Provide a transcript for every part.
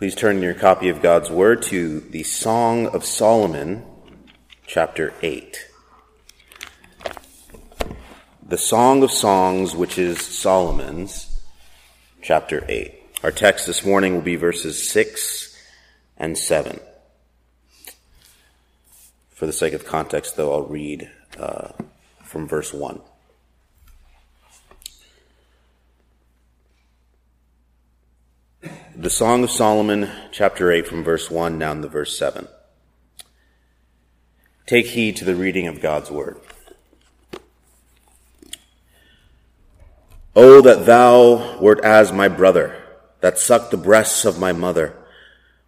Please turn your copy of God's Word to the Song of Solomon, chapter 8. The Song of Songs, which is Solomon's, chapter 8. Our text this morning will be verses 6 and 7. For the sake of context, though, I'll read uh, from verse 1. The Song of Solomon, chapter 8, from verse 1 down to verse 7. Take heed to the reading of God's word. Oh, that thou wert as my brother, that sucked the breasts of my mother.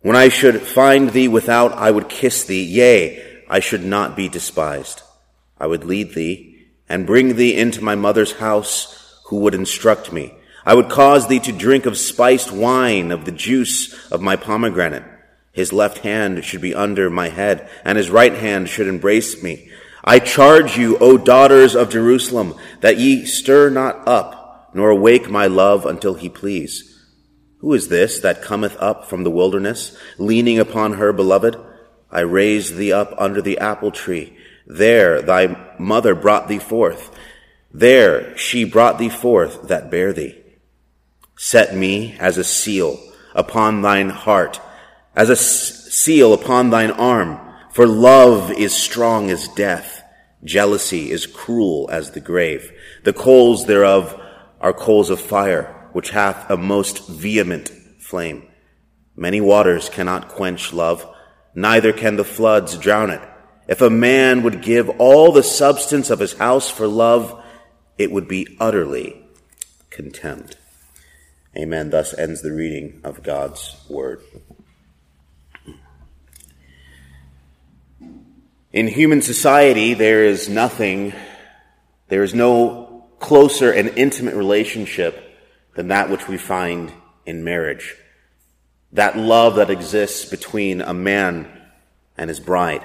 When I should find thee without, I would kiss thee. Yea, I should not be despised. I would lead thee and bring thee into my mother's house, who would instruct me. I would cause thee to drink of spiced wine, of the juice of my pomegranate. His left hand should be under my head, and his right hand should embrace me. I charge you, O daughters of Jerusalem, that ye stir not up, nor awake my love until he please. Who is this that cometh up from the wilderness, leaning upon her beloved? I raised thee up under the apple tree. There thy mother brought thee forth. There she brought thee forth that bare thee. Set me as a seal upon thine heart, as a seal upon thine arm. For love is strong as death. Jealousy is cruel as the grave. The coals thereof are coals of fire, which hath a most vehement flame. Many waters cannot quench love, neither can the floods drown it. If a man would give all the substance of his house for love, it would be utterly contemned. Amen. Thus ends the reading of God's Word. In human society, there is nothing, there is no closer and intimate relationship than that which we find in marriage. That love that exists between a man and his bride.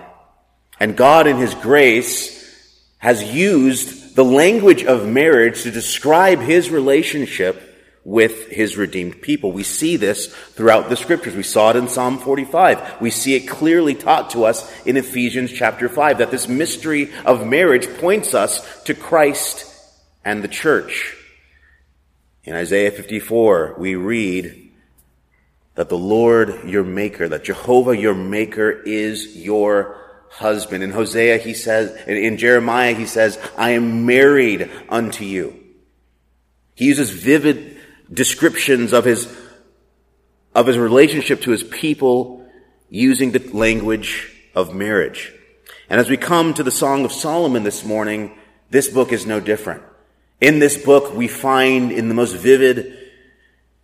And God in his grace has used the language of marriage to describe his relationship with his redeemed people. We see this throughout the scriptures. We saw it in Psalm 45. We see it clearly taught to us in Ephesians chapter 5 that this mystery of marriage points us to Christ and the church. In Isaiah 54, we read that the Lord your maker, that Jehovah your maker is your husband. In Hosea, he says, in Jeremiah, he says, I am married unto you. He uses vivid descriptions of his, of his relationship to his people using the language of marriage. And as we come to the Song of Solomon this morning, this book is no different. In this book, we find in the most vivid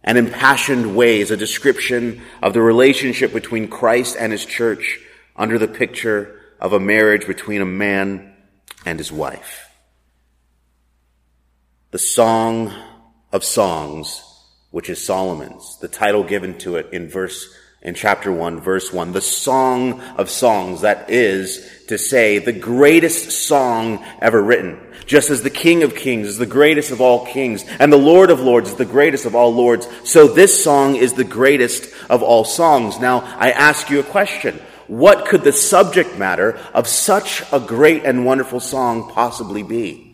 and impassioned ways a description of the relationship between Christ and his church under the picture of a marriage between a man and his wife. The Song of songs, which is Solomon's, the title given to it in verse, in chapter 1, verse 1, the song of songs, that is to say, the greatest song ever written. Just as the King of Kings is the greatest of all kings, and the Lord of Lords is the greatest of all lords, so this song is the greatest of all songs. Now, I ask you a question. What could the subject matter of such a great and wonderful song possibly be?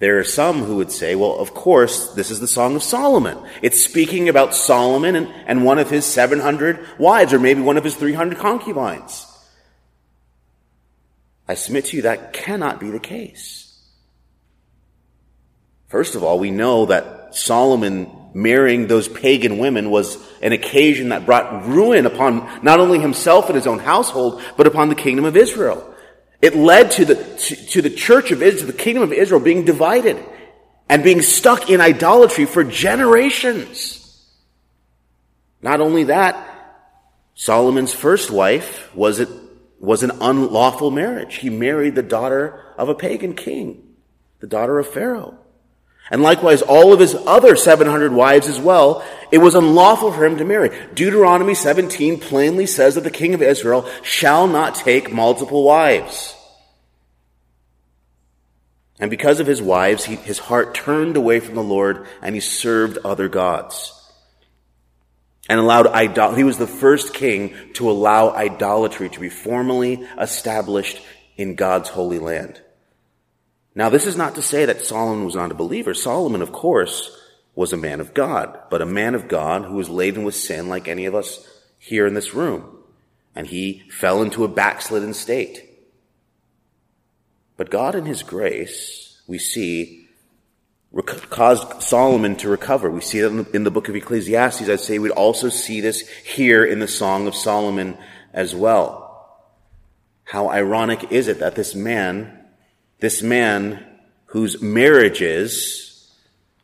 There are some who would say, well, of course, this is the Song of Solomon. It's speaking about Solomon and, and one of his 700 wives, or maybe one of his 300 concubines. I submit to you that cannot be the case. First of all, we know that Solomon marrying those pagan women was an occasion that brought ruin upon not only himself and his own household, but upon the kingdom of Israel. It led to the, to, to the church of Israel, to the kingdom of Israel being divided and being stuck in idolatry for generations. Not only that, Solomon's first wife was, it, was an unlawful marriage. He married the daughter of a pagan king, the daughter of Pharaoh. And likewise, all of his other 700 wives as well, it was unlawful for him to marry. Deuteronomy 17 plainly says that the king of Israel shall not take multiple wives. And because of his wives, he, his heart turned away from the Lord and he served other gods. and allowed idol- he was the first king to allow idolatry to be formally established in God's holy land. Now, this is not to say that Solomon was not a believer. Solomon, of course, was a man of God, but a man of God who was laden with sin like any of us here in this room. And he fell into a backslidden state. But God in his grace, we see, caused Solomon to recover. We see that in the book of Ecclesiastes. I'd say we'd also see this here in the Song of Solomon as well. How ironic is it that this man this man whose marriages,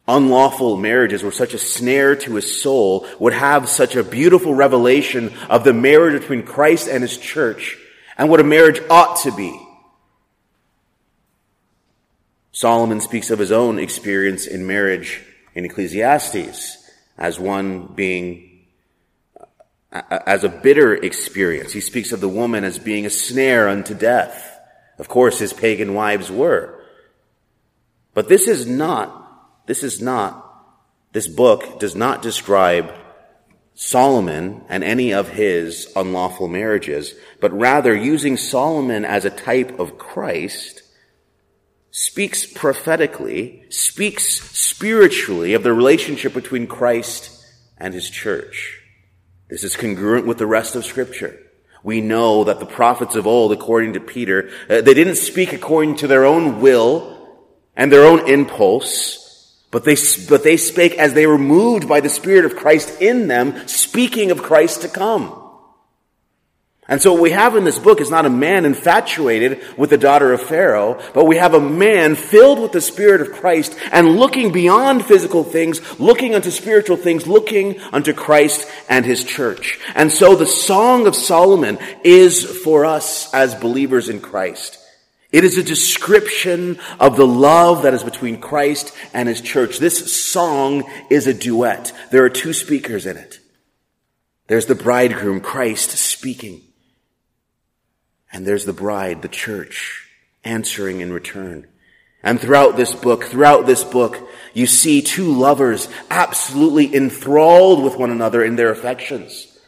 unlawful marriages were such a snare to his soul, would have such a beautiful revelation of the marriage between Christ and his church and what a marriage ought to be. Solomon speaks of his own experience in marriage in Ecclesiastes as one being as a bitter experience. He speaks of the woman as being a snare unto death. Of course, his pagan wives were. But this is not, this is not, this book does not describe Solomon and any of his unlawful marriages, but rather using Solomon as a type of Christ, speaks prophetically, speaks spiritually of the relationship between Christ and his church. This is congruent with the rest of scripture. We know that the prophets of old, according to Peter, uh, they didn't speak according to their own will and their own impulse, but they, but they spake as they were moved by the Spirit of Christ in them, speaking of Christ to come. And so what we have in this book is not a man infatuated with the daughter of Pharaoh, but we have a man filled with the Spirit of Christ and looking beyond physical things, looking unto spiritual things, looking unto Christ and his church. And so the Song of Solomon is for us as believers in Christ. It is a description of the love that is between Christ and his church. This song is a duet. There are two speakers in it. There's the bridegroom, Christ, speaking. And there's the bride, the church, answering in return. And throughout this book, throughout this book, you see two lovers absolutely enthralled with one another in their affections.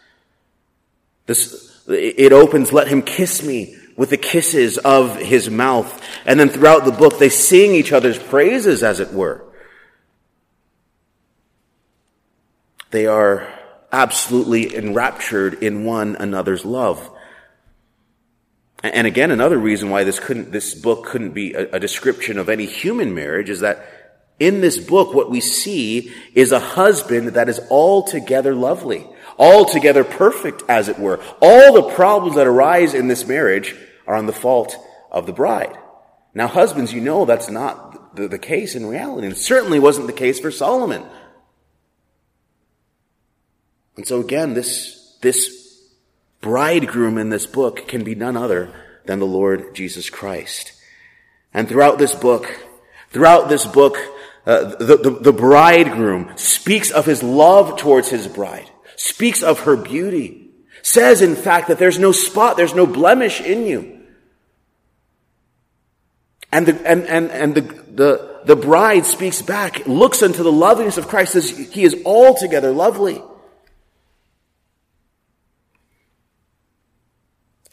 This, it opens, let him kiss me with the kisses of his mouth. And then throughout the book, they sing each other's praises, as it were. They are absolutely enraptured in one another's love. And again, another reason why this couldn't, this book couldn't be a, a, description of any human marriage is that in this book, what we see is a husband that is altogether lovely, altogether perfect, as it were. All the problems that arise in this marriage are on the fault of the bride. Now, husbands, you know that's not the, the case in reality, and certainly wasn't the case for Solomon. And so again, this, this bridegroom in this book can be none other than the Lord Jesus Christ. And throughout this book, throughout this book, uh, the, the, the bridegroom speaks of his love towards his bride, speaks of her beauty, says in fact that there's no spot, there's no blemish in you. And the, and, and, and the, the, the bride speaks back, looks into the loveliness of Christ, says he is altogether lovely.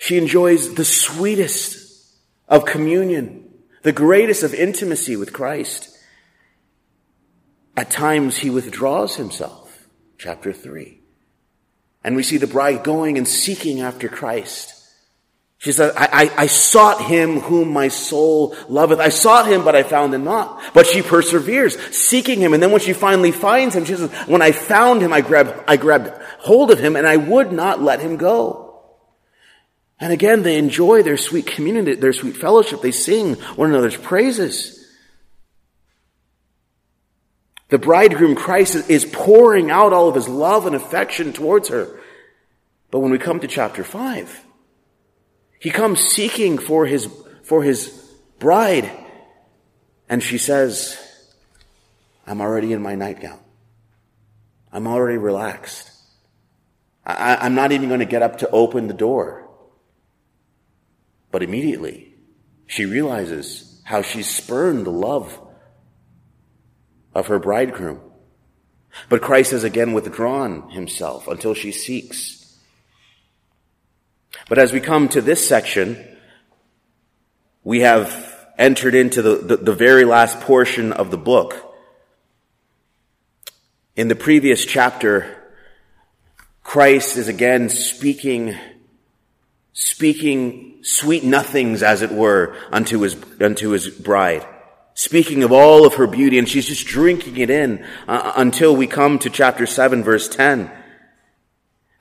She enjoys the sweetest of communion, the greatest of intimacy with Christ. At times he withdraws himself. Chapter 3. And we see the bride going and seeking after Christ. She said, I, I, I, sought him whom my soul loveth. I sought him, but I found him not. But she perseveres, seeking him. And then when she finally finds him, she says, when I found him, I grabbed, I grabbed hold of him and I would not let him go. And again, they enjoy their sweet community, their sweet fellowship. They sing one another's praises. The bridegroom Christ is pouring out all of his love and affection towards her. But when we come to chapter 5, he comes seeking for his, for his bride. And she says, I'm already in my nightgown. I'm already relaxed. I, am not even going to get up to open the door. But immediately, she realizes how she spurned the love of her bridegroom. But Christ has again withdrawn himself until she seeks. But as we come to this section, we have entered into the, the, the, very last portion of the book. In the previous chapter, Christ is again speaking, speaking sweet nothings, as it were, unto his, unto his bride. Speaking of all of her beauty, and she's just drinking it in uh, until we come to chapter 7, verse 10.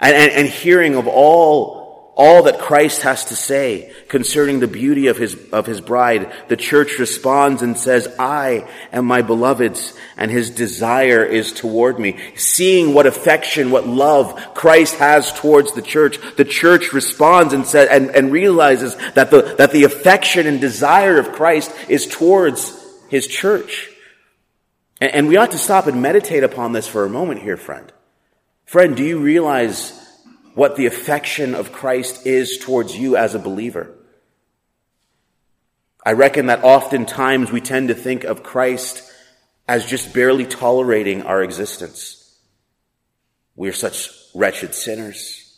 And, and, and hearing of all all that Christ has to say concerning the beauty of his, of his bride, the church responds and says, I am my beloved's and his desire is toward me. Seeing what affection, what love Christ has towards the church, the church responds and says, and, and realizes that the, that the affection and desire of Christ is towards his church. And, and we ought to stop and meditate upon this for a moment here, friend. Friend, do you realize what the affection of Christ is towards you as a believer. I reckon that oftentimes we tend to think of Christ as just barely tolerating our existence. We are such wretched sinners.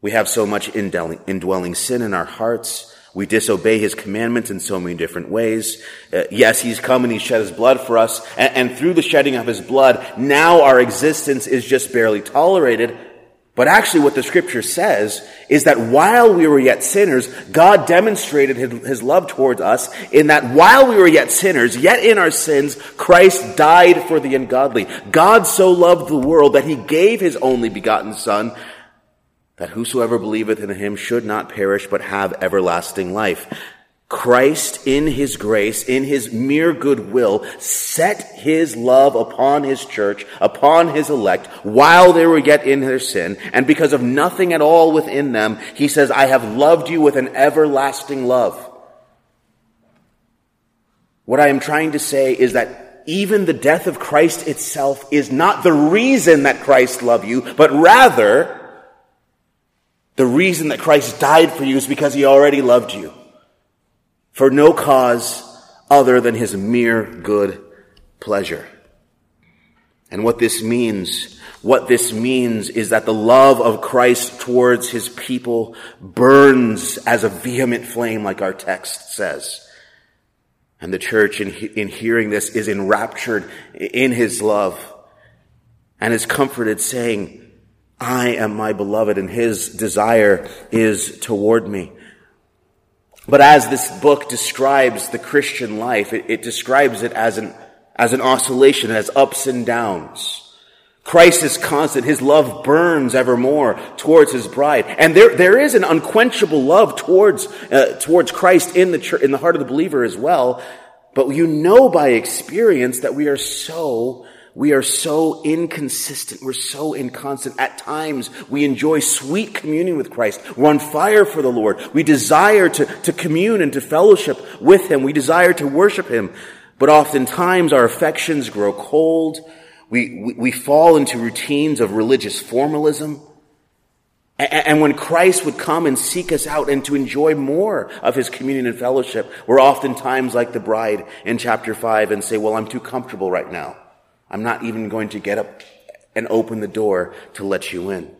We have so much indwelling sin in our hearts. We disobey his commandments in so many different ways. Uh, yes, he's come and he shed his blood for us. And, and through the shedding of his blood, now our existence is just barely tolerated. But actually what the scripture says is that while we were yet sinners, God demonstrated his, love towards us in that while we were yet sinners, yet in our sins, Christ died for the ungodly. God so loved the world that he gave his only begotten son that whosoever believeth in him should not perish but have everlasting life. Christ, in his grace, in his mere goodwill, set his love upon his church, upon his elect, while they were yet in their sin, and because of nothing at all within them, he says, I have loved you with an everlasting love. What I am trying to say is that even the death of Christ itself is not the reason that Christ loved you, but rather, the reason that Christ died for you is because he already loved you for no cause other than his mere good pleasure. And what this means, what this means is that the love of Christ towards his people burns as a vehement flame, like our text says. And the church, in, in hearing this, is enraptured in his love and is comforted, saying, I am my beloved, and his desire is toward me. But as this book describes the Christian life, it, it, describes it as an, as an oscillation, as ups and downs. Christ is constant. His love burns evermore towards his bride. And there, there is an unquenchable love towards, uh, towards Christ in the church, in the heart of the believer as well. But you know by experience that we are so we are so inconsistent. We're so inconstant. At times, we enjoy sweet communion with Christ. We're on fire for the Lord. We desire to, to commune and to fellowship with Him. We desire to worship Him. But oftentimes, our affections grow cold. We, we, we fall into routines of religious formalism. And when Christ would come and seek us out and to enjoy more of his communion and fellowship, we're oftentimes like the bride in chapter 5 and say, well, I'm too comfortable right now. I'm not even going to get up and open the door to let you in.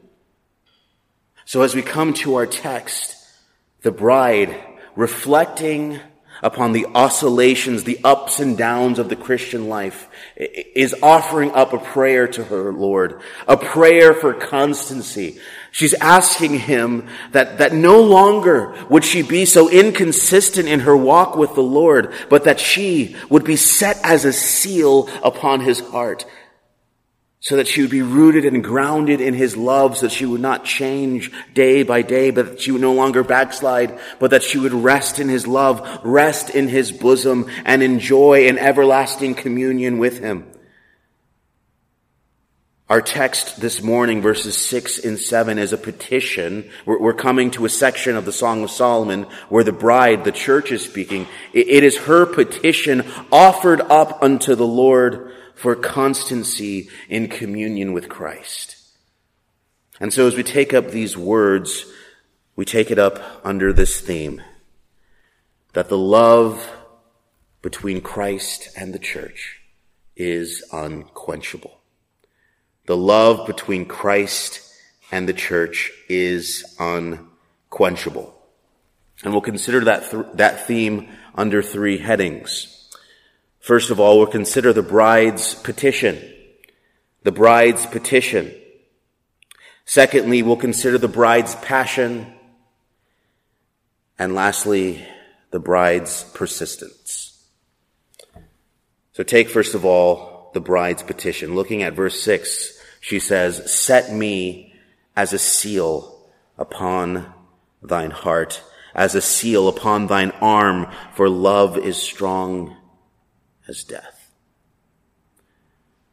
So as we come to our text, the bride reflecting upon the oscillations, the ups and downs of the Christian life, is offering up a prayer to her Lord, a prayer for constancy. She's asking him that, that no longer would she be so inconsistent in her walk with the Lord, but that she would be set as a seal upon his heart, so that she would be rooted and grounded in his love, so that she would not change day by day, but that she would no longer backslide, but that she would rest in his love, rest in his bosom, and enjoy an everlasting communion with him. Our text this morning, verses 6 and 7, is a petition. We're, we're, coming to a section of the Song of Solomon where the bride, the church, is speaking. It, it is her petition offered up unto the Lord for constancy in communion with Christ. And so as we take up these words, we take it up under this theme that the love between Christ and the church is unquenchable. The love between Christ and the church is unquenchable. And we'll consider that, th- that theme under three headings. First of all, we'll consider the bride's petition. The bride's petition. Secondly, we'll consider the bride's passion. And lastly, the bride's persistence. So take first of all the bride's petition. Looking at verse six, she says, set me as a seal upon thine heart, as a seal upon thine arm, for love is strong as death.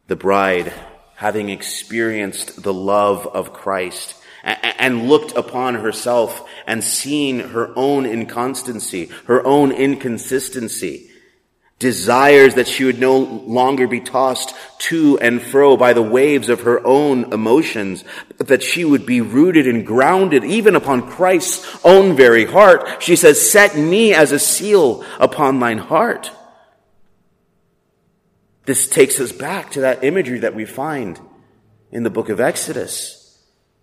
The bride having experienced the love of Christ and looked upon herself and seen her own inconstancy, her own inconsistency, desires that she would no longer be tossed to and fro by the waves of her own emotions, but that she would be rooted and grounded even upon Christ's own very heart. She says, set me as a seal upon thine heart. This takes us back to that imagery that we find in the book of Exodus.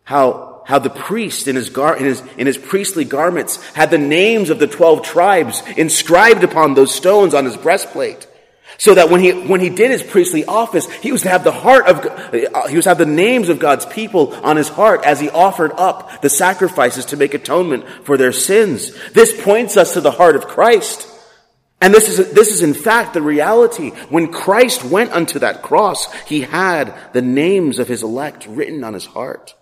How, how the priest in his, gar, in his, in his priestly garments had the names of the 12 tribes inscribed upon those stones on his breastplate. So that when he, when he did his priestly office, he was to have the heart of, uh, he was to have the names of God's people on his heart as he offered up the sacrifices to make atonement for their sins. This points us to the heart of Christ. And this is, this is in fact the reality. When Christ went unto that cross, he had the names of his elect written on his heart.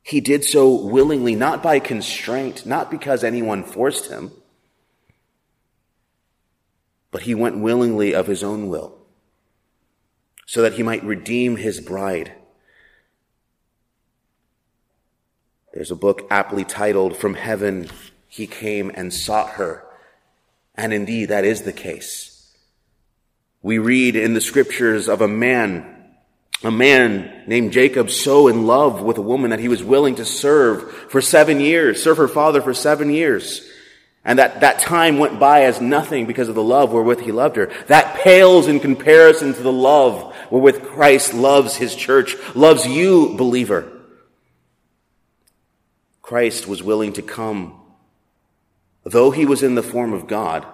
He did so willingly, not by constraint, not because anyone forced him, but he went willingly of his own will, so that he might redeem his bride. There's a book aptly titled From Heaven he came and sought her. And indeed, that is the case. We read in the scriptures of a man, a man named Jacob so in love with a woman that he was willing to serve for seven years, serve her father for seven years. And that, that time went by as nothing because of the love wherewith he loved her. That pales in comparison to the love wherewith Christ loves his church, loves you, believer. Christ was willing to come Though he was in the form of God,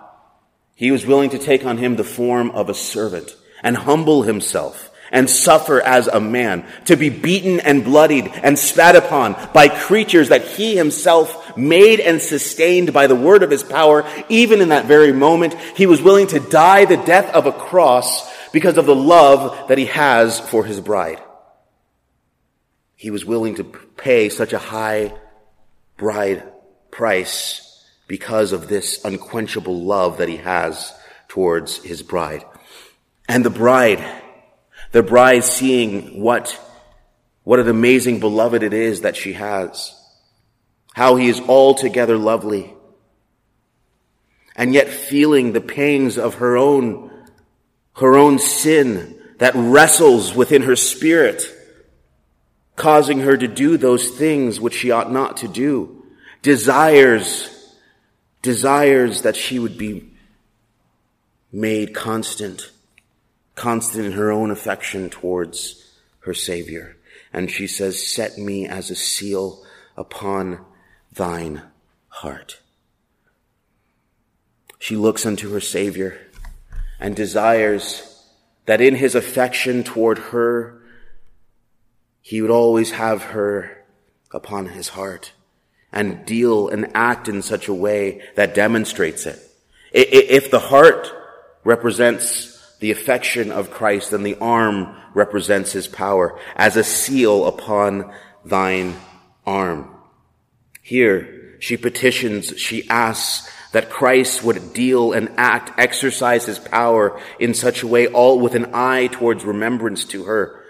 he was willing to take on him the form of a servant and humble himself and suffer as a man, to be beaten and bloodied and spat upon by creatures that he himself made and sustained by the word of his power. Even in that very moment, he was willing to die the death of a cross because of the love that he has for his bride. He was willing to pay such a high bride price because of this unquenchable love that he has towards his bride. And the bride, the bride seeing what, what an amazing beloved it is that she has. How he is altogether lovely. And yet feeling the pangs of her own, her own sin that wrestles within her spirit, causing her to do those things which she ought not to do. Desires desires that she would be made constant, constant in her own affection towards her Savior. And she says, Set me as a seal upon thine heart. She looks unto her Savior and desires that in his affection toward her, he would always have her upon his heart and deal and act in such a way that demonstrates it. If the heart represents the affection of Christ, then the arm represents his power as a seal upon thine arm. Here, she petitions, she asks that Christ would deal and act, exercise his power in such a way, all with an eye towards remembrance to her,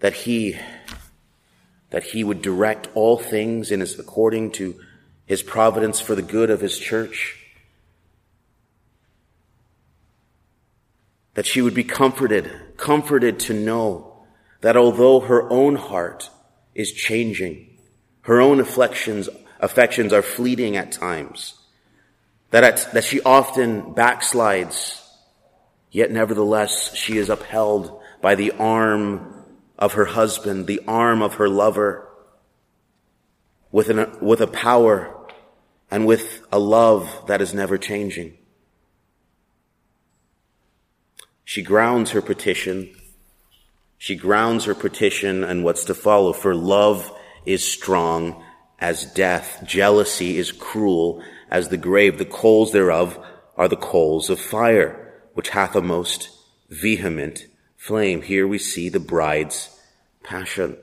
that he that he would direct all things in his, according to his providence for the good of his church. That she would be comforted, comforted to know that although her own heart is changing, her own afflictions, affections are fleeting at times, that, at, that she often backslides, Yet nevertheless, she is upheld by the arm of her husband, the arm of her lover, with, an, with a power and with a love that is never changing. She grounds her petition. She grounds her petition and what's to follow. For love is strong as death. Jealousy is cruel as the grave. The coals thereof are the coals of fire which hath a most vehement flame. Here we see the bride's passion.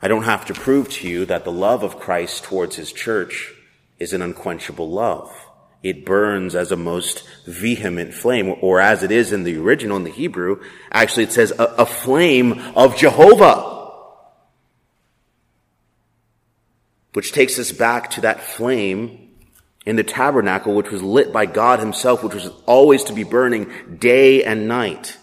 I don't have to prove to you that the love of Christ towards his church is an unquenchable love. It burns as a most vehement flame, or as it is in the original, in the Hebrew, actually it says a, a flame of Jehovah. Which takes us back to that flame in the tabernacle, which was lit by God himself, which was always to be burning day and night.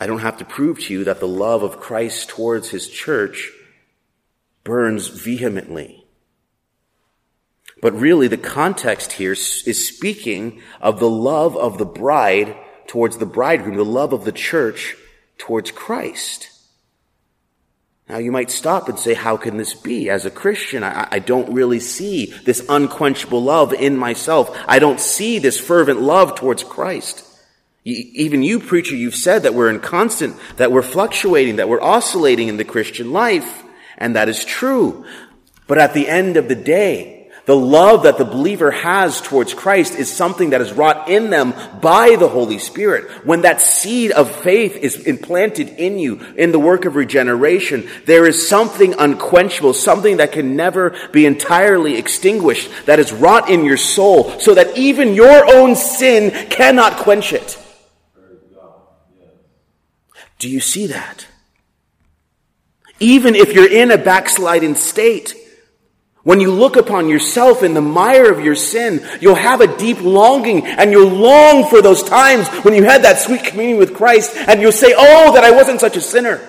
I don't have to prove to you that the love of Christ towards his church burns vehemently. But really, the context here is speaking of the love of the bride towards the bridegroom, the love of the church towards Christ. Now you might stop and say, how can this be? As a Christian, I, I, don't really see this unquenchable love in myself. I don't see this fervent love towards Christ. Even you, preacher, you've said that we're in constant, that we're fluctuating, that we're oscillating in the Christian life. And that is true. But at the end of the day, the love that the believer has towards Christ is something that is wrought in them by the Holy Spirit. When that seed of faith is implanted in you in the work of regeneration, there is something unquenchable, something that can never be entirely extinguished that is wrought in your soul so that even your own sin cannot quench it. Do you see that? Even if you're in a backsliding state, when you look upon yourself in the mire of your sin, you'll have a deep longing and you'll long for those times when you had that sweet communion with Christ and you'll say, Oh, that I wasn't such a sinner.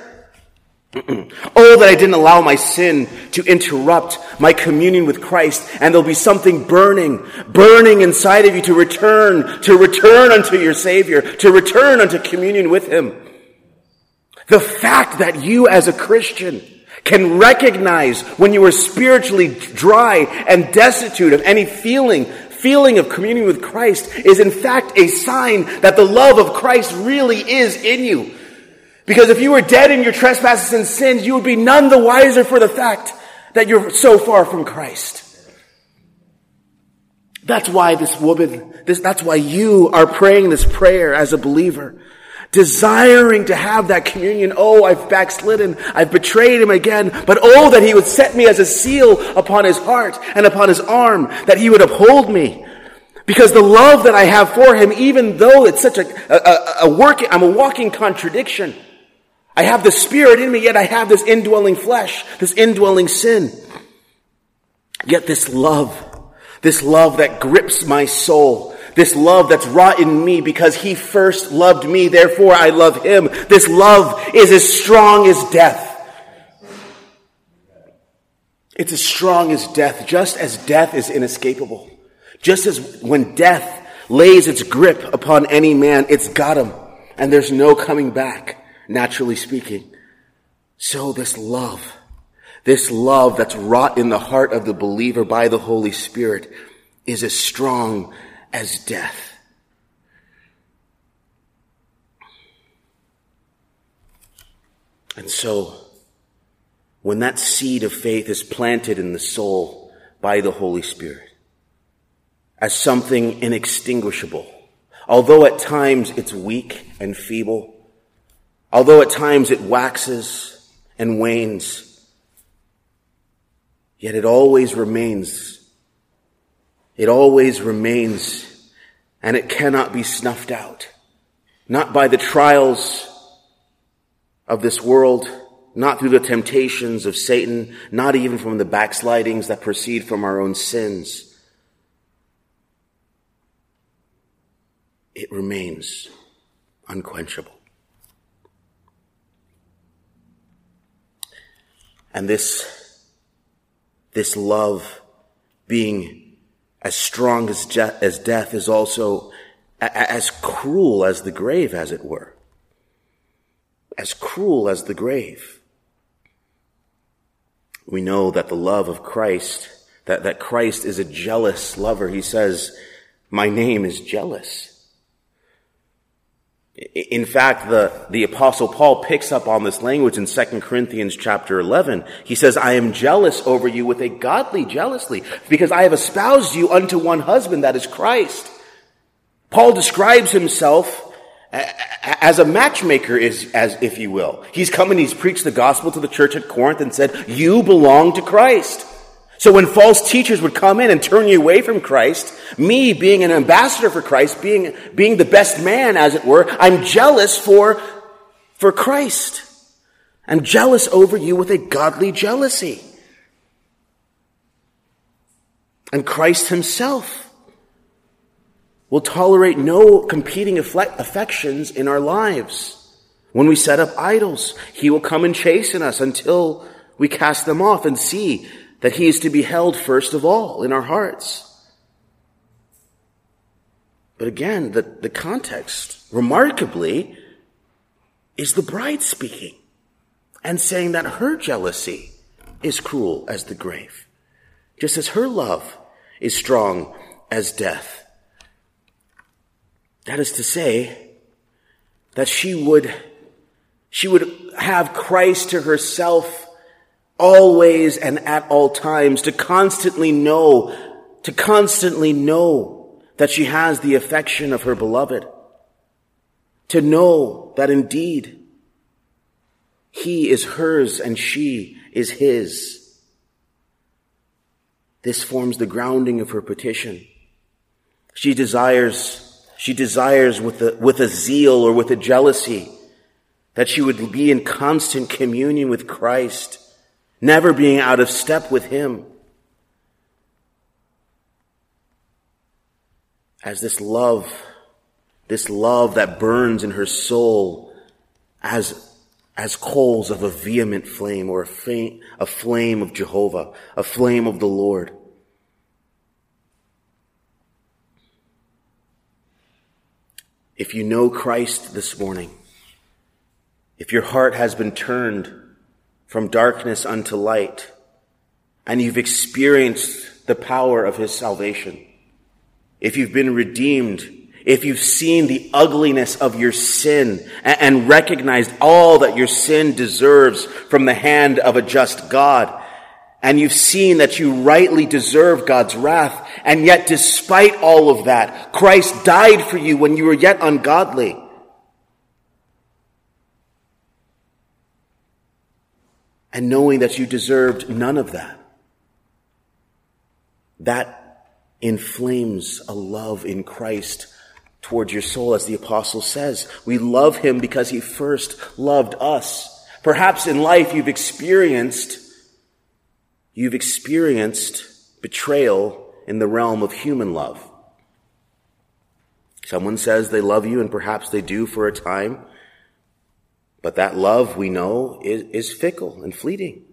oh, that I didn't allow my sin to interrupt my communion with Christ. And there'll be something burning, burning inside of you to return, to return unto your Savior, to return unto communion with Him. The fact that you as a Christian can recognize when you are spiritually dry and destitute of any feeling, feeling of communion with Christ is in fact a sign that the love of Christ really is in you. Because if you were dead in your trespasses and sins, you would be none the wiser for the fact that you're so far from Christ. That's why this woman, this, that's why you are praying this prayer as a believer desiring to have that communion. Oh, I've backslidden. I've betrayed him again. But oh, that he would set me as a seal upon his heart and upon his arm, that he would uphold me. Because the love that I have for him, even though it's such a, a, a working, I'm a walking contradiction. I have the spirit in me, yet I have this indwelling flesh, this indwelling sin. Yet this love, this love that grips my soul, this love that's wrought in me because he first loved me, therefore I love him. This love is as strong as death. It's as strong as death, just as death is inescapable. Just as when death lays its grip upon any man, it's got him, and there's no coming back, naturally speaking. So this love, this love that's wrought in the heart of the believer by the Holy Spirit is as strong as death. And so, when that seed of faith is planted in the soul by the Holy Spirit as something inextinguishable, although at times it's weak and feeble, although at times it waxes and wanes, yet it always remains it always remains and it cannot be snuffed out. Not by the trials of this world, not through the temptations of Satan, not even from the backslidings that proceed from our own sins. It remains unquenchable. And this, this love being as strong as, je- as death is also a- as cruel as the grave, as it were. As cruel as the grave. We know that the love of Christ, that, that Christ is a jealous lover. He says, my name is jealous. In fact, the, the apostle Paul picks up on this language in 2 Corinthians chapter 11. He says, I am jealous over you with a godly jealousy because I have espoused you unto one husband, that is Christ. Paul describes himself as a matchmaker is, as if you will. He's come and he's preached the gospel to the church at Corinth and said, you belong to Christ. So when false teachers would come in and turn you away from Christ, me being an ambassador for Christ, being, being the best man, as it were, I'm jealous for, for Christ. I'm jealous over you with a godly jealousy. And Christ himself will tolerate no competing affections in our lives. When we set up idols, he will come and chasten us until we cast them off and see that he is to be held first of all in our hearts. But again, the, the context, remarkably, is the bride speaking and saying that her jealousy is cruel as the grave, just as her love is strong as death. That is to say, that she would, she would have Christ to herself always and at all times, to constantly know, to constantly know that she has the affection of her beloved, to know that indeed he is hers and she is his. This forms the grounding of her petition. She desires, she desires with a, with a zeal or with a jealousy that she would be in constant communion with Christ never being out of step with Him. As this love, this love that burns in her soul as, as coals of a vehement flame or a, faint, a flame of Jehovah, a flame of the Lord. If you know Christ this morning, if your heart has been turned from darkness unto light, and you've experienced the power of his salvation, if you've been redeemed, if you've seen the ugliness of your sin and recognized all that your sin deserves from the hand of a just God, and you've seen that you rightly deserve God's wrath, and yet despite all of that, Christ died for you when you were yet ungodly. And knowing that you deserved none of that. That inflames a love in Christ towards your soul, as the apostle says. We love him because he first loved us. Perhaps in life you've experienced, you've experienced betrayal in the realm of human love. Someone says they love you and perhaps they do for a time. But that love, we know, is, is fickle and fleeting.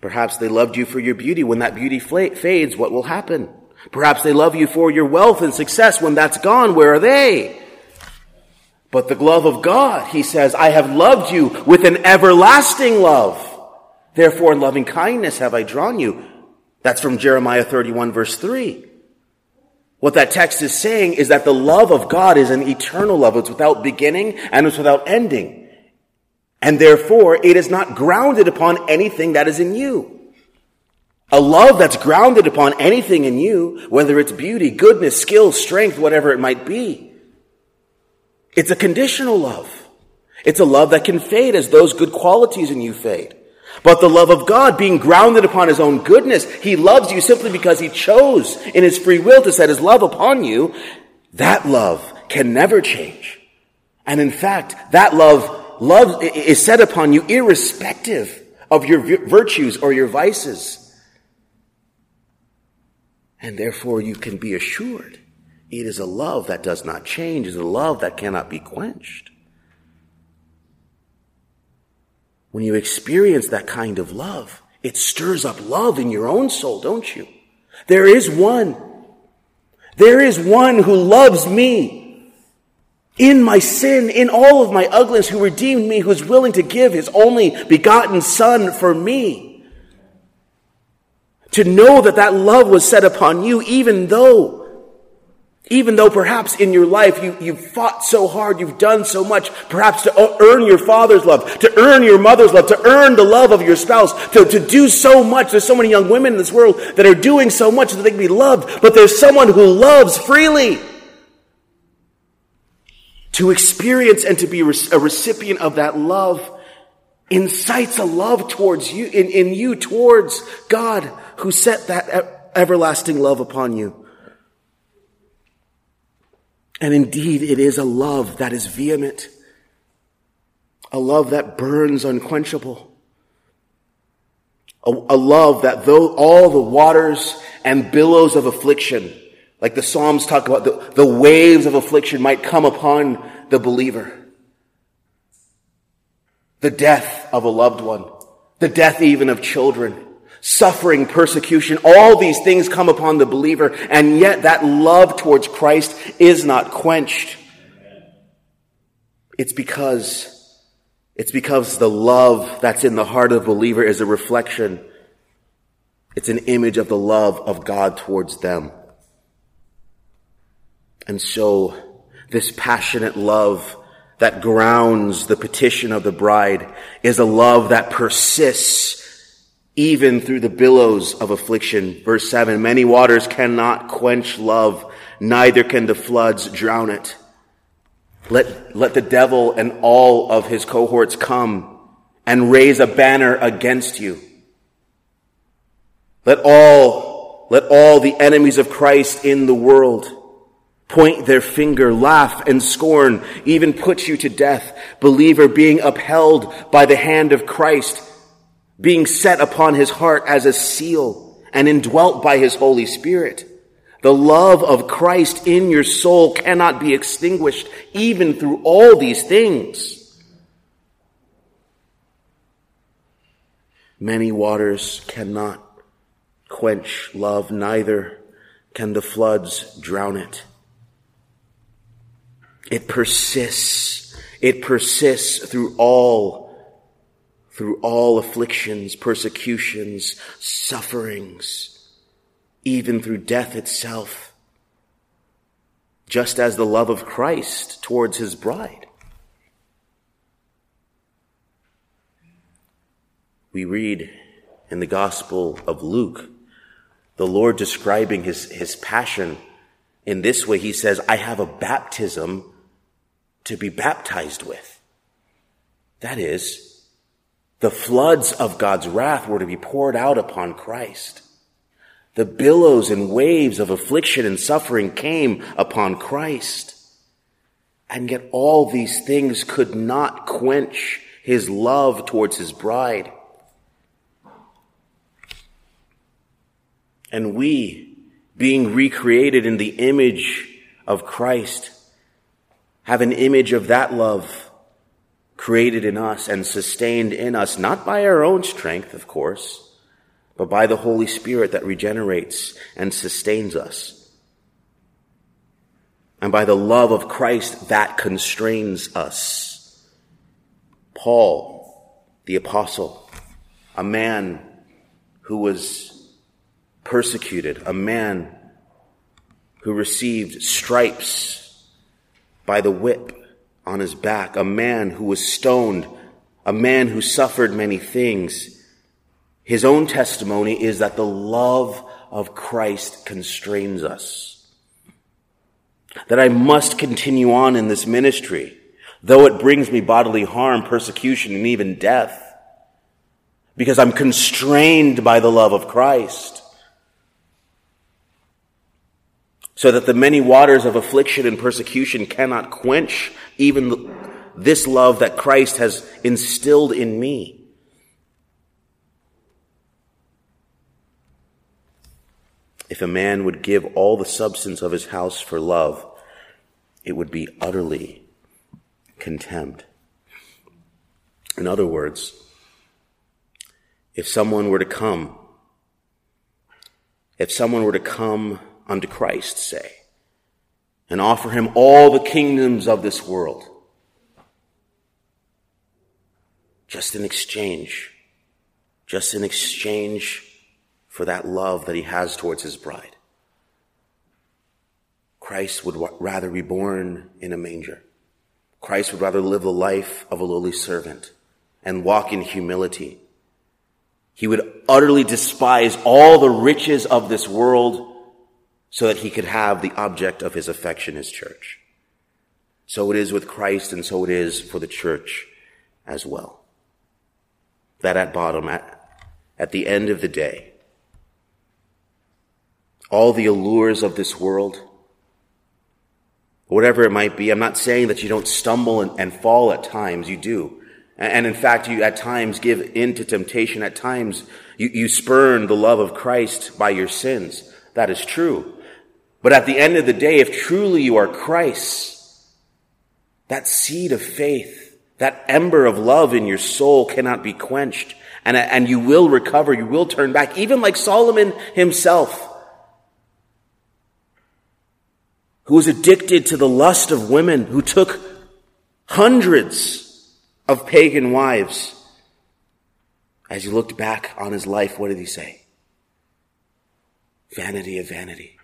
Perhaps they loved you for your beauty. When that beauty fades, what will happen? Perhaps they love you for your wealth and success. When that's gone, where are they? But the love of God, he says, I have loved you with an everlasting love. Therefore, in loving kindness have I drawn you. That's from Jeremiah 31 verse 3. What that text is saying is that the love of God is an eternal love. It's without beginning and it's without ending. And therefore, it is not grounded upon anything that is in you. A love that's grounded upon anything in you, whether it's beauty, goodness, skill, strength, whatever it might be. It's a conditional love. It's a love that can fade as those good qualities in you fade. But the love of God being grounded upon his own goodness, he loves you simply because he chose in his free will to set his love upon you. That love can never change. And in fact, that love love is set upon you irrespective of your virtues or your vices. And therefore you can be assured it is a love that does not change, it is a love that cannot be quenched. When you experience that kind of love, it stirs up love in your own soul, don't you? There is one. There is one who loves me in my sin, in all of my ugliness, who redeemed me, who is willing to give his only begotten son for me. To know that that love was set upon you, even though even though perhaps in your life you, you've fought so hard, you've done so much, perhaps to earn your father's love, to earn your mother's love, to earn the love of your spouse, to, to do so much. There's so many young women in this world that are doing so much that they can be loved, but there's someone who loves freely. To experience and to be a recipient of that love incites a love towards you, in, in you towards God who set that everlasting love upon you. And indeed, it is a love that is vehement, a love that burns unquenchable, a, a, love that though all the waters and billows of affliction, like the Psalms talk about, the, the waves of affliction might come upon the believer. The death of a loved one, the death even of children, suffering, persecution, all these things come upon the believer, and yet that love towards Christ is not quenched. It's because, it's because the love that's in the heart of the believer is a reflection. It's an image of the love of God towards them. And so, this passionate love that grounds the petition of the bride is a love that persists even through the billows of affliction. Verse 7, many waters cannot quench love, neither can the floods drown it. Let, let the devil and all of his cohorts come and raise a banner against you. Let all, let all the enemies of Christ in the world point their finger, laugh and scorn, even put you to death. Believer being upheld by the hand of Christ being set upon his heart as a seal and indwelt by his Holy Spirit. The love of Christ in your soul cannot be extinguished even through all these things. Many waters cannot quench love, neither can the floods drown it. It persists. It persists through all through all afflictions, persecutions, sufferings, even through death itself, just as the love of Christ towards his bride. We read in the Gospel of Luke, the Lord describing his, his passion in this way. He says, I have a baptism to be baptized with. That is, the floods of God's wrath were to be poured out upon Christ. The billows and waves of affliction and suffering came upon Christ. And yet all these things could not quench his love towards his bride. And we, being recreated in the image of Christ, have an image of that love created in us and sustained in us, not by our own strength, of course, but by the Holy Spirit that regenerates and sustains us. And by the love of Christ that constrains us. Paul, the apostle, a man who was persecuted, a man who received stripes by the whip, on his back, a man who was stoned, a man who suffered many things. His own testimony is that the love of Christ constrains us. That I must continue on in this ministry, though it brings me bodily harm, persecution, and even death, because I'm constrained by the love of Christ so that the many waters of affliction and persecution cannot quench even this love that Christ has instilled in me. If a man would give all the substance of his house for love, it would be utterly contemned. In other words, if someone were to come if someone were to come unto Christ, say, and offer him all the kingdoms of this world, just in exchange, just in exchange for that love that he has towards his bride. Christ would rather be born in a manger. Christ would rather live the life of a lowly servant and walk in humility. He would utterly despise all the riches of this world so that he could have the object of his affection, his church. So it is with Christ and so it is for the church as well. That at bottom, at, at the end of the day, all the allures of this world, whatever it might be, I'm not saying that you don't stumble and, and fall at times, you do. And in fact, you at times give in to temptation. At times, you, you spurn the love of Christ by your sins. That is true. But at the end of the day, if truly you are Christ, that seed of faith, that ember of love in your soul cannot be quenched. And, and you will recover. You will turn back. Even like Solomon himself, who was addicted to the lust of women, who took hundreds of pagan wives. As he looked back on his life, what did he say? Vanity of vanity.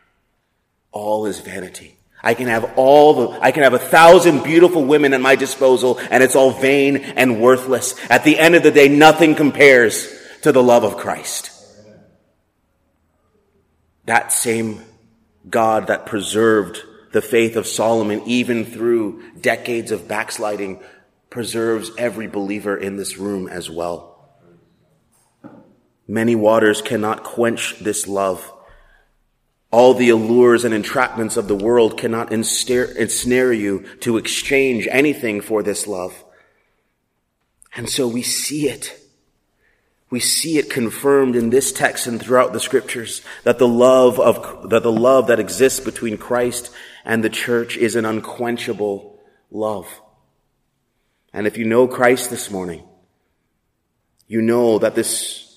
All is vanity. I can have all the, I can have a thousand beautiful women at my disposal and it's all vain and worthless. At the end of the day, nothing compares to the love of Christ. That same God that preserved the faith of Solomon even through decades of backsliding preserves every believer in this room as well. Many waters cannot quench this love. All the allures and entrapments of the world cannot ensnare you to exchange anything for this love. And so we see it. We see it confirmed in this text and throughout the scriptures that the love of, that the love that exists between Christ and the church is an unquenchable love. And if you know Christ this morning, you know that this,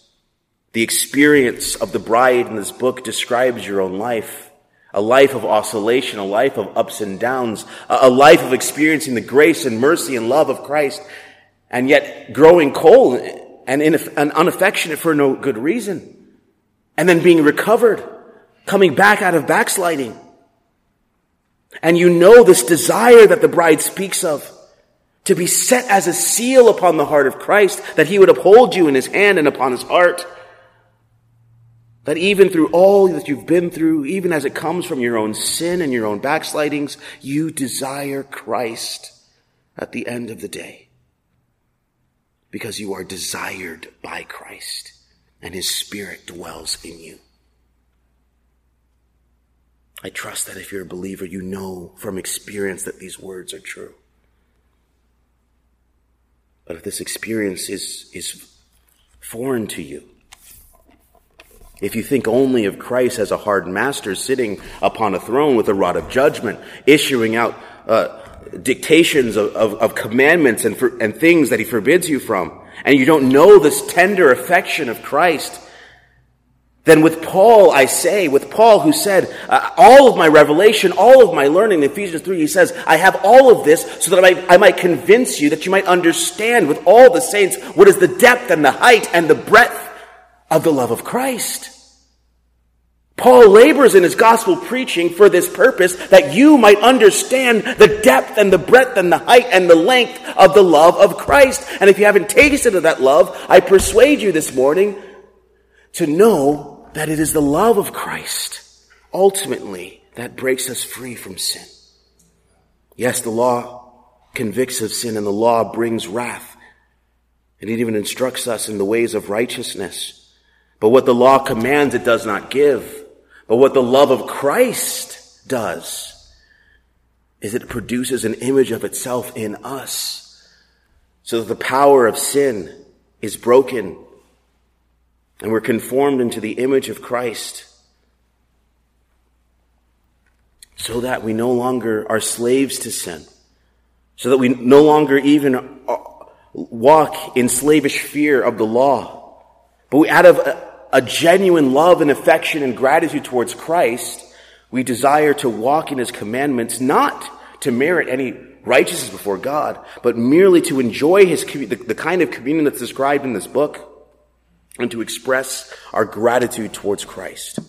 the experience of the bride in this book describes your own life. A life of oscillation, a life of ups and downs, a life of experiencing the grace and mercy and love of Christ, and yet growing cold and, unaffectionate for no good reason. And then being recovered, coming back out of backsliding. And you know this desire that the bride speaks of to be set as a seal upon the heart of Christ, that he would uphold you in his hand and upon his heart. That even through all that you've been through, even as it comes from your own sin and your own backslidings, you desire Christ at the end of the day. Because you are desired by Christ and his spirit dwells in you. I trust that if you're a believer, you know from experience that these words are true. But if this experience is, is foreign to you, if you think only of Christ as a hard master sitting upon a throne with a rod of judgment, issuing out uh, dictations of, of, of commandments and, for, and things that he forbids you from, and you don't know this tender affection of Christ, then with Paul, I say, with Paul who said, uh, all of my revelation, all of my learning in Ephesians 3, he says, I have all of this so that I I might convince you that you might understand with all the saints what is the depth and the height and the breadth of the love of Christ. Paul labors in his gospel preaching for this purpose that you might understand the depth and the breadth and the height and the length of the love of Christ. And if you haven't tasted of that love, I persuade you this morning to know that it is the love of Christ ultimately that breaks us free from sin. Yes, the law convicts of sin and the law brings wrath. And it even instructs us in the ways of righteousness. But what the law commands, it does not give. But what the love of Christ does is it produces an image of itself in us so that the power of sin is broken and we're conformed into the image of Christ so that we no longer are slaves to sin, so that we no longer even uh, walk in slavish fear of the law, but we out of, a genuine love and affection and gratitude towards Christ, we desire to walk in his commandments, not to merit any righteousness before God, but merely to enjoy his, the, the kind of communion that's described in this book and to express our gratitude towards Christ.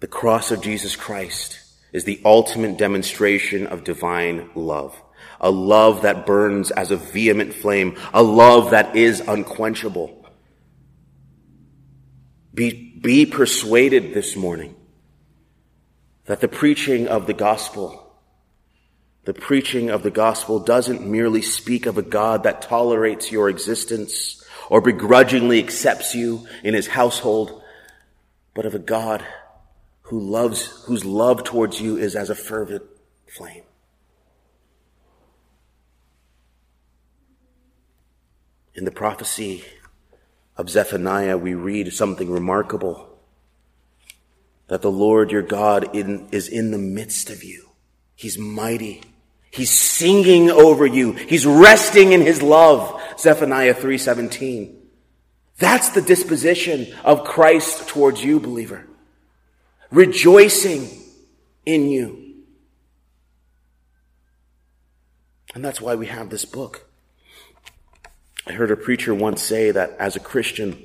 The cross of Jesus Christ is the ultimate demonstration of divine love. A love that burns as a vehement flame. A love that is unquenchable. Be, be persuaded this morning that the preaching of the gospel, the preaching of the gospel doesn't merely speak of a God that tolerates your existence or begrudgingly accepts you in his household, but of a God who loves, whose love towards you is as a fervent flame. In the prophecy of Zephaniah, we read something remarkable that the Lord your God in, is in the midst of you. He's mighty. He's singing over you. He's resting in his love. Zephaniah 3:17. That's the disposition of Christ towards you, believer. Rejoicing in you. And that's why we have this book. I heard a preacher once say that as a Christian,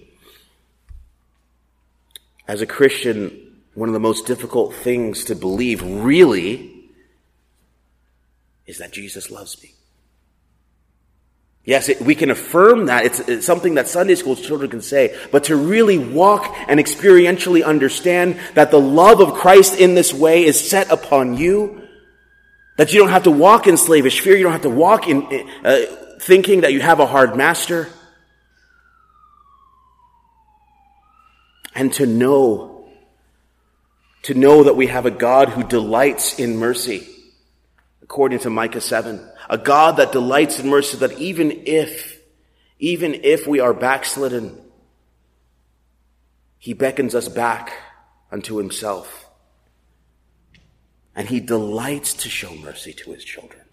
as a Christian, one of the most difficult things to believe really is that Jesus loves me. Yes, it, we can affirm that. It's, it's, something that Sunday school children can say. But to really walk and experientially understand that the love of Christ in this way is set upon you, that you don't have to walk in slavish fear, you don't have to walk in uh, thinking that you have a hard master, and to know, to know that we have a God who delights in mercy, according to Micah 7. A God that delights in mercy that even if, even if we are backslidden, He beckons us back unto Himself. And He delights to show mercy to His children.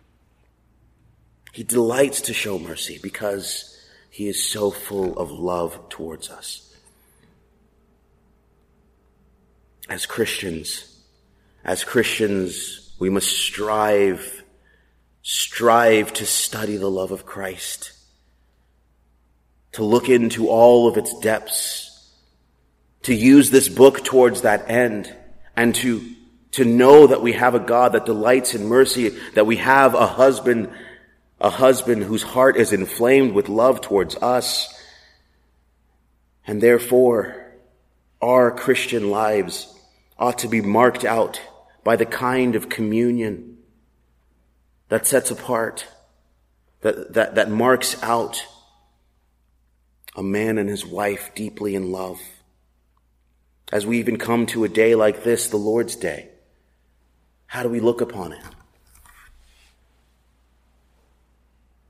He delights to show mercy because He is so full of love towards us. As Christians, as Christians, we must strive strive to study the love of Christ, to look into all of its depths, to use this book towards that end, and to, to know that we have a God that delights in mercy, that we have a husband, a husband whose heart is inflamed with love towards us, and therefore our Christian lives ought to be marked out by the kind of communion that sets apart, that, that, that marks out a man and his wife deeply in love. As we even come to a day like this, the Lord's Day, how do we look upon it?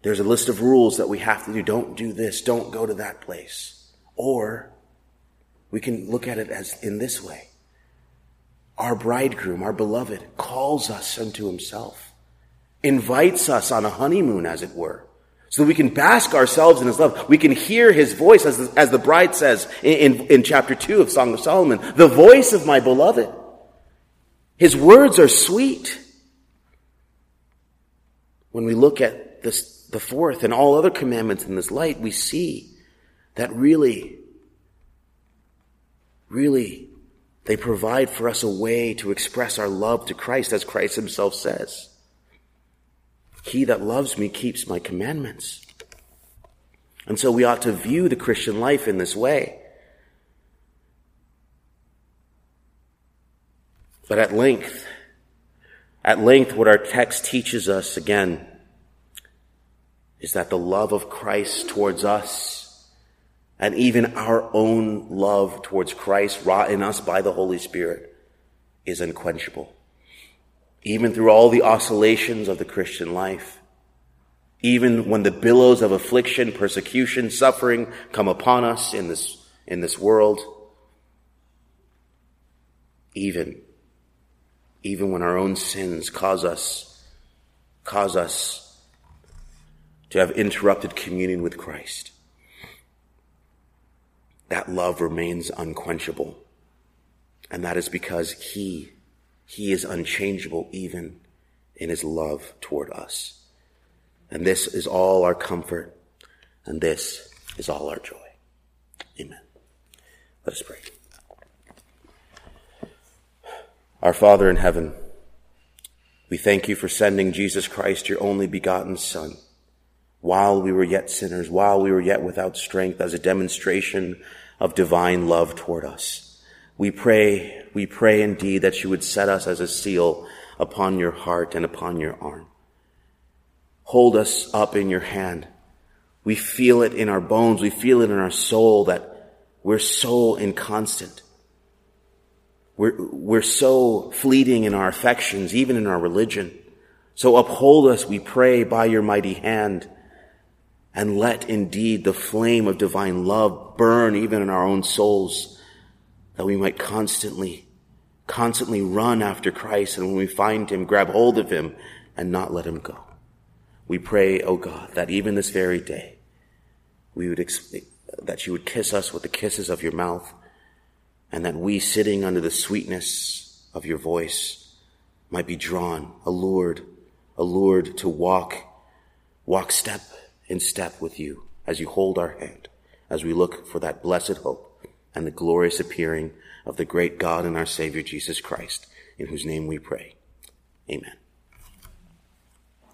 There's a list of rules that we have to do. Don't do this. Don't go to that place. Or we can look at it as in this way. Our bridegroom, our beloved, calls us unto himself invites us on a honeymoon, as it were, so that we can bask ourselves in his love. We can hear his voice, as the, as the bride says in, in, in chapter 2 of Song of Solomon, the voice of my beloved. His words are sweet. When we look this, the fourth and all other commandments in this light, we see that really, really, they provide for us a way to express our love to Christ, as Christ himself says. He that loves me keeps my commandments. And so we ought to view the Christian life in this way. But at length, at length, what our text teaches us again is that the love of Christ towards us and even our own love towards Christ wrought in us by the Holy Spirit is unquenchable. Even through all the oscillations of the Christian life, even when the billows of affliction, persecution, suffering come upon us in this, in this world, even, even when our own sins cause us, cause us to have interrupted communion with Christ. That love remains unquenchable. And that is because he, he is unchangeable even in his love toward us. And this is all our comfort, and this is all our joy. Amen. Let us pray. Our Father in heaven, we thank you for sending Jesus Christ, your only begotten Son, while we were yet sinners, while we were yet without strength, as a demonstration of divine love toward us. We pray, we pray indeed that you would set us as a seal upon your heart and upon your arm. Hold us up in your hand. We feel it in our bones. We feel it in our soul that we're so inconstant. We're, we're so fleeting in our affections, even in our religion. So uphold us, we pray, by your mighty hand, and let indeed the flame of divine love burn even in our own souls, that we might constantly constantly run after Christ and when we find him, grab hold of him and not let him go. We pray, O oh God, that even this very day, we would, ex- that you would kiss us with the kisses of your mouth and that we sitting under the sweetness of your voice might be drawn, allured, allured to walk, walk step in step with you as you hold our hand, as we look for that blessed hope and the glorious appearing of the great God and our Savior Jesus Christ, in whose name we pray. Amen.